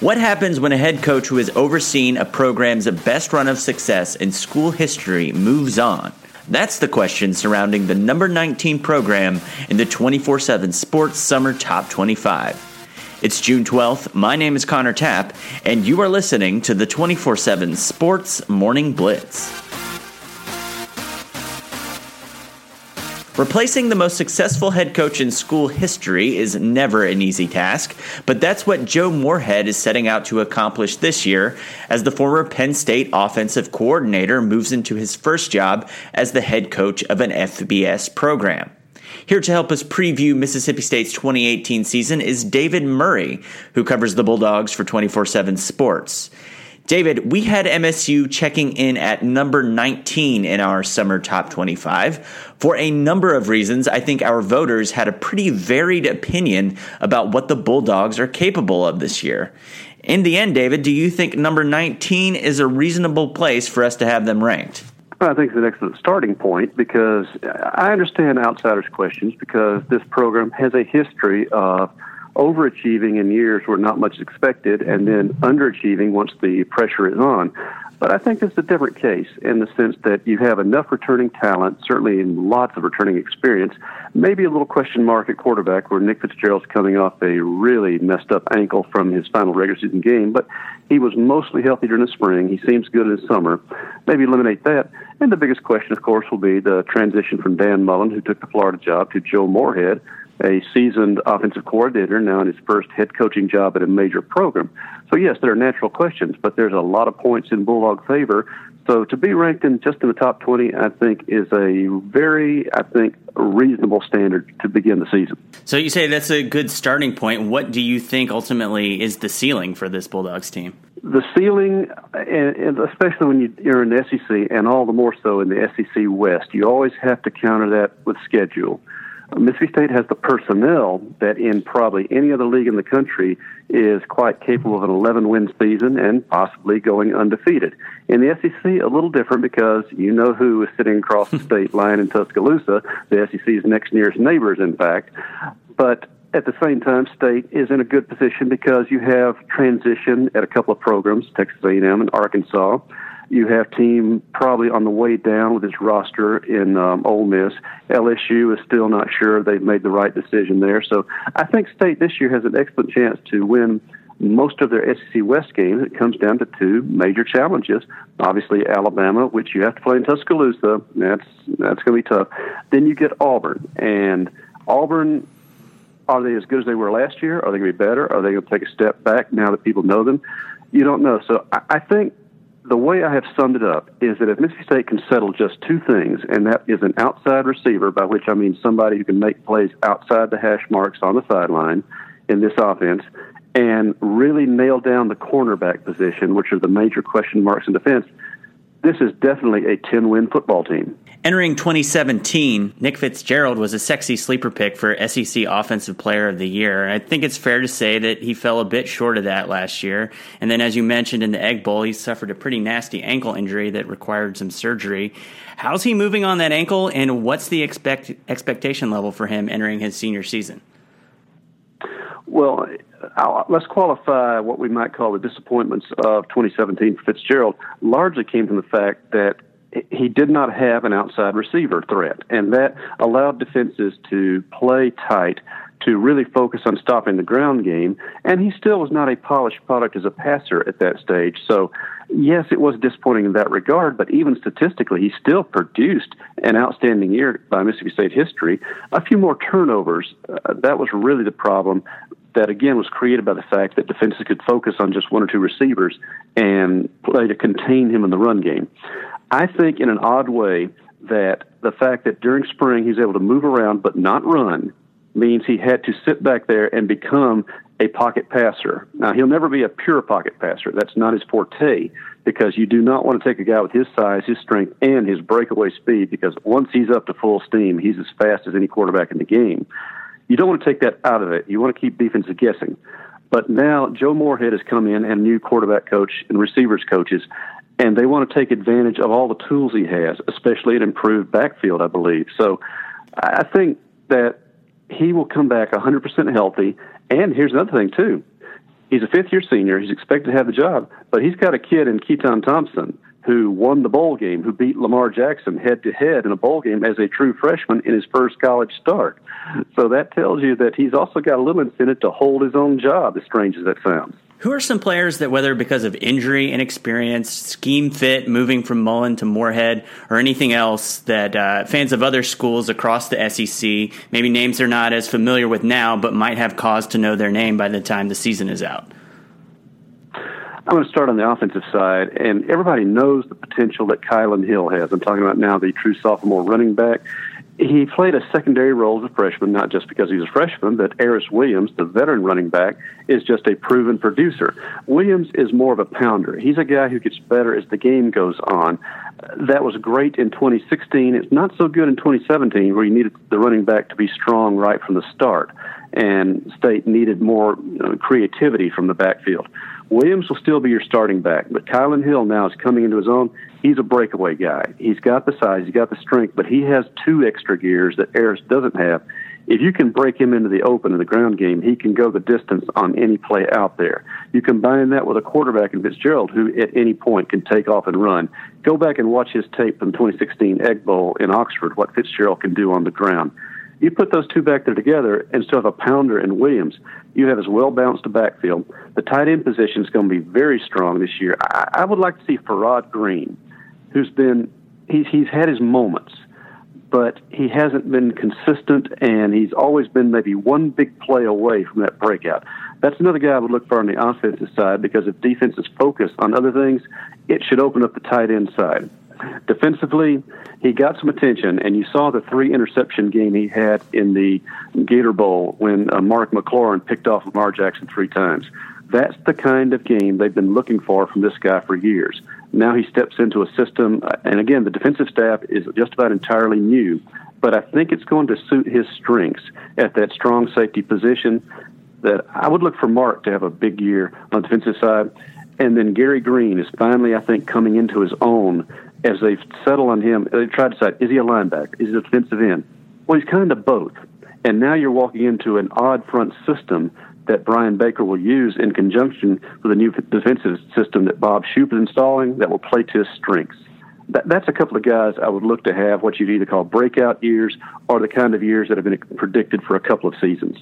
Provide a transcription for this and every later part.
What happens when a head coach who has overseen a program's best run of success in school history moves on? That's the question surrounding the number 19 program in the 24 7 Sports Summer Top 25. It's June 12th. My name is Connor Tapp, and you are listening to the 24 7 Sports Morning Blitz. Replacing the most successful head coach in school history is never an easy task, but that's what Joe Moorhead is setting out to accomplish this year as the former Penn State offensive coordinator moves into his first job as the head coach of an FBS program. Here to help us preview Mississippi State's 2018 season is David Murray, who covers the Bulldogs for 24 7 Sports. David, we had MSU checking in at number 19 in our summer top 25. For a number of reasons, I think our voters had a pretty varied opinion about what the Bulldogs are capable of this year. In the end, David, do you think number 19 is a reasonable place for us to have them ranked? I think it's an excellent starting point because I understand outsiders' questions because this program has a history of overachieving in years where not much is expected and then underachieving once the pressure is on. But I think it's a different case in the sense that you have enough returning talent, certainly in lots of returning experience, maybe a little question mark at quarterback where Nick Fitzgerald's coming off a really messed up ankle from his final regular season game, but he was mostly healthy during the spring. He seems good in the summer. Maybe eliminate that. And the biggest question, of course, will be the transition from Dan Mullen, who took the Florida job, to Joe Moorhead, a seasoned offensive coordinator now in his first head coaching job at a major program. So yes, there are natural questions, but there's a lot of points in Bulldog favor. So to be ranked in just in the top 20, I think is a very, I think, reasonable standard to begin the season. So you say that's a good starting point. What do you think ultimately is the ceiling for this Bulldogs team? The ceiling, and especially when you're in the SEC, and all the more so in the SEC West, you always have to counter that with schedule. Mississippi State has the personnel that in probably any other league in the country is quite capable of an 11 win season and possibly going undefeated. In the SEC, a little different because you know who is sitting across the state line in Tuscaloosa. The SEC's next nearest neighbors, in fact. But at the same time, State is in a good position because you have transition at a couple of programs, Texas A&M and Arkansas. You have team probably on the way down with its roster in um, Ole Miss. LSU is still not sure they've made the right decision there. So I think State this year has an excellent chance to win most of their SEC West games. It comes down to two major challenges. Obviously, Alabama, which you have to play in Tuscaloosa. That's that's going to be tough. Then you get Auburn, and Auburn. Are they as good as they were last year? Are they going to be better? Are they going to take a step back now that people know them? You don't know. So I, I think the way I have summed it up is that if Mississippi State can settle just two things, and that is an outside receiver, by which I mean somebody who can make plays outside the hash marks on the sideline in this offense, and really nail down the cornerback position, which are the major question marks in defense, this is definitely a 10 win football team. Entering 2017, Nick Fitzgerald was a sexy sleeper pick for SEC Offensive Player of the Year. I think it's fair to say that he fell a bit short of that last year. And then, as you mentioned in the Egg Bowl, he suffered a pretty nasty ankle injury that required some surgery. How's he moving on that ankle, and what's the expect- expectation level for him entering his senior season? Well, let's qualify what we might call the disappointments of 2017 for Fitzgerald. Largely came from the fact that he did not have an outside receiver threat, and that allowed defenses to play tight to really focus on stopping the ground game. And he still was not a polished product as a passer at that stage. So, yes, it was disappointing in that regard, but even statistically, he still produced an outstanding year by Mississippi State history. A few more turnovers. Uh, that was really the problem. That again was created by the fact that defenses could focus on just one or two receivers and play to contain him in the run game. I think, in an odd way, that the fact that during spring he's able to move around but not run means he had to sit back there and become a pocket passer. Now, he'll never be a pure pocket passer. That's not his forte because you do not want to take a guy with his size, his strength, and his breakaway speed because once he's up to full steam, he's as fast as any quarterback in the game. You don't want to take that out of it. You want to keep defenses guessing. But now Joe Moorhead has come in and new quarterback coach and receivers coaches, and they want to take advantage of all the tools he has, especially an improved backfield, I believe. So I think that he will come back 100% healthy. And here's another thing, too. He's a fifth year senior. He's expected to have the job, but he's got a kid in Keytaon Thompson who won the bowl game, who beat Lamar Jackson head to head in a bowl game as a true freshman in his first college start. So that tells you that he's also got a little incentive to hold his own job, as strange as that sounds. Who are some players that, whether because of injury, inexperience, scheme fit, moving from Mullen to Moorhead, or anything else, that uh, fans of other schools across the SEC, maybe names they're not as familiar with now, but might have cause to know their name by the time the season is out? I'm going to start on the offensive side, and everybody knows the potential that Kylan Hill has. I'm talking about now the true sophomore running back he played a secondary role as a freshman, not just because he's a freshman, but Aeris Williams, the veteran running back, is just a proven producer. Williams is more of a pounder. He's a guy who gets better as the game goes on. That was great in 2016. It's not so good in 2017, where you needed the running back to be strong right from the start, and State needed more creativity from the backfield. Williams will still be your starting back, but Kylan Hill now is coming into his own. He's a breakaway guy. He's got the size, he's got the strength, but he has two extra gears that Aeris doesn't have. If you can break him into the open in the ground game, he can go the distance on any play out there. You combine that with a quarterback in Fitzgerald who at any point can take off and run. Go back and watch his tape from 2016 Egg Bowl in Oxford, what Fitzgerald can do on the ground. You put those two back there together and still have a pounder and Williams. You have as well balanced a backfield. The tight end position is going to be very strong this year. I, I would like to see Farrod Green, who's been he's he's had his moments, but he hasn't been consistent, and he's always been maybe one big play away from that breakout. That's another guy I would look for on the offensive side because if defense is focused on other things, it should open up the tight end side. Defensively, he got some attention, and you saw the three interception game he had in the Gator Bowl when uh, Mark McLaurin picked off Lamar Jackson three times. That's the kind of game they've been looking for from this guy for years. Now he steps into a system, uh, and again, the defensive staff is just about entirely new, but I think it's going to suit his strengths at that strong safety position. That I would look for Mark to have a big year on the defensive side. And then Gary Green is finally, I think, coming into his own as they've settled on him, they've tried to decide, is he a linebacker? Is he a defensive end? Well, he's kind of both. And now you're walking into an odd front system that Brian Baker will use in conjunction with a new defensive system that Bob Shoop is installing that will play to his strengths. That, that's a couple of guys I would look to have what you'd either call breakout years or the kind of years that have been predicted for a couple of seasons.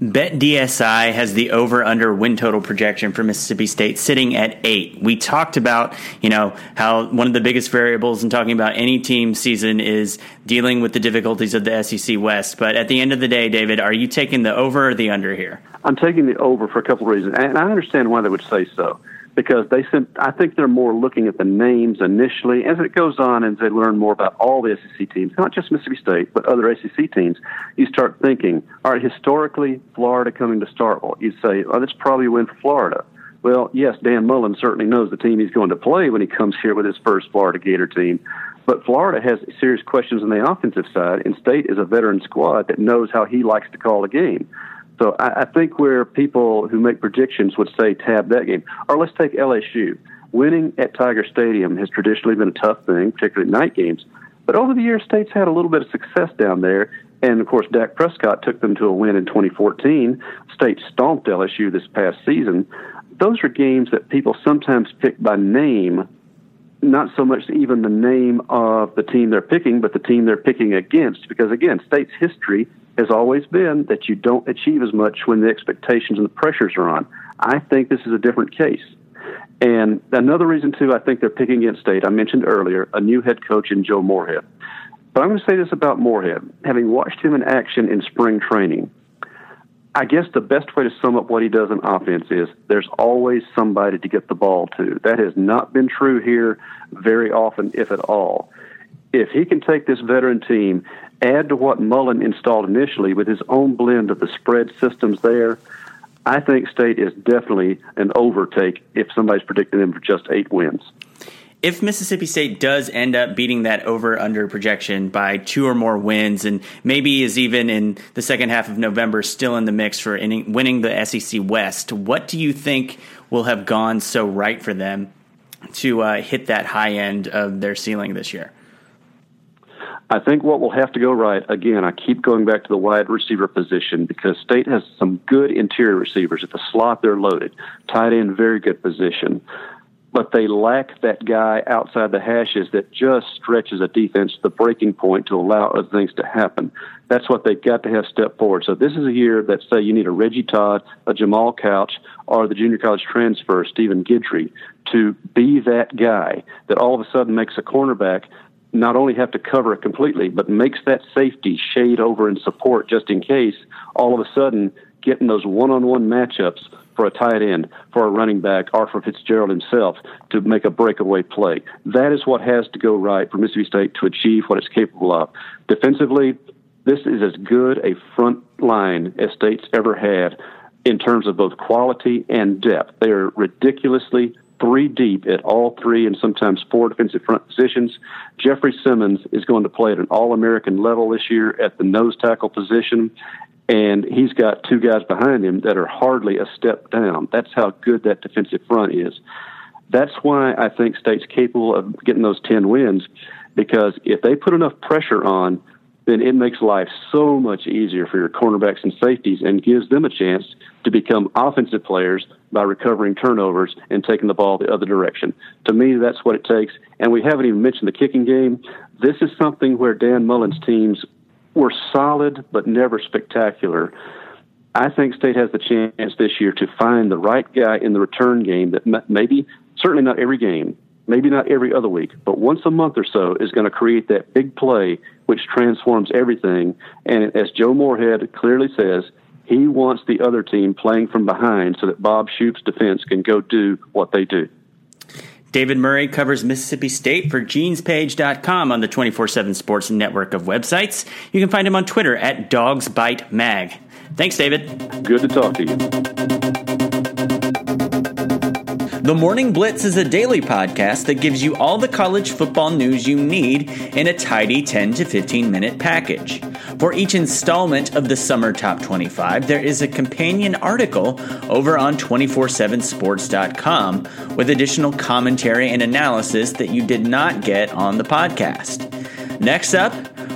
BetDSI has the over under win total projection for Mississippi State sitting at eight. We talked about, you know, how one of the biggest variables in talking about any team season is dealing with the difficulties of the SEC West. But at the end of the day, David, are you taking the over or the under here? I'm taking the over for a couple of reasons, and I understand why they would say so because they sent, I think they're more looking at the names initially. As it goes on and they learn more about all the SEC teams, not just Mississippi State, but other SEC teams, you start thinking, all right, historically, Florida coming to Starkville. You say, oh, that's probably win for Florida. Well, yes, Dan Mullen certainly knows the team he's going to play when he comes here with his first Florida Gator team. But Florida has serious questions on the offensive side, and State is a veteran squad that knows how he likes to call a game. So I, I think where people who make predictions would say tab that game, or let's take LSU. Winning at Tiger Stadium has traditionally been a tough thing, particularly night games. But over the years, State's had a little bit of success down there. And of course, Dak Prescott took them to a win in 2014. State stomped LSU this past season. Those are games that people sometimes pick by name, not so much even the name of the team they're picking, but the team they're picking against. Because again, State's history has always been that you don't achieve as much when the expectations and the pressures are on. I think this is a different case. And another reason, too, I think they're picking against State. I mentioned earlier a new head coach in Joe Moorhead. But I'm going to say this about Moorhead. Having watched him in action in spring training, I guess the best way to sum up what he does in offense is there's always somebody to get the ball to. That has not been true here very often, if at all. If he can take this veteran team add to what Mullen installed initially with his own blend of the spread systems there, I think State is definitely an overtake if somebody's predicting them for just eight wins. If Mississippi State does end up beating that over under projection by two or more wins, and maybe is even in the second half of November still in the mix for winning the SEC West, what do you think will have gone so right for them to uh, hit that high end of their ceiling this year? I think what will have to go right, again, I keep going back to the wide receiver position because State has some good interior receivers. At the slot, they're loaded. Tight end, very good position. But they lack that guy outside the hashes that just stretches a defense to the breaking point to allow other things to happen. That's what they've got to have step forward. So this is a year that, say, you need a Reggie Todd, a Jamal Couch, or the junior college transfer, Stephen Guidry, to be that guy that all of a sudden makes a cornerback not only have to cover it completely, but makes that safety shade over and support just in case all of a sudden getting those one on one matchups for a tight end, for a running back, or for Fitzgerald himself to make a breakaway play. That is what has to go right for Mississippi State to achieve what it's capable of. Defensively, this is as good a front line as State's ever had in terms of both quality and depth. They are ridiculously three deep at all three and sometimes four defensive front positions. Jeffrey Simmons is going to play at an All American level this year at the nose tackle position, and he's got two guys behind him that are hardly a step down. That's how good that defensive front is. That's why I think State's capable of getting those 10 wins because if they put enough pressure on, then it makes life so much easier for your cornerbacks and safeties and gives them a chance to become offensive players by recovering turnovers and taking the ball the other direction. To me, that's what it takes. And we haven't even mentioned the kicking game. This is something where Dan Mullen's teams were solid but never spectacular. I think State has the chance this year to find the right guy in the return game that maybe, certainly not every game, maybe not every other week, but once a month or so is going to create that big play which transforms everything. And as Joe Moorhead clearly says, he wants the other team playing from behind so that Bob Shoop's defense can go do what they do. David Murray covers Mississippi State for genespage.com on the 24 7 Sports Network of websites. You can find him on Twitter at DogsBiteMag. Thanks, David. Good to talk to you. The Morning Blitz is a daily podcast that gives you all the college football news you need in a tidy 10 to 15 minute package. For each installment of the Summer Top 25, there is a companion article over on 247sports.com with additional commentary and analysis that you did not get on the podcast. Next up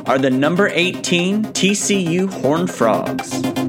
are the number 18 TCU Horned Frogs.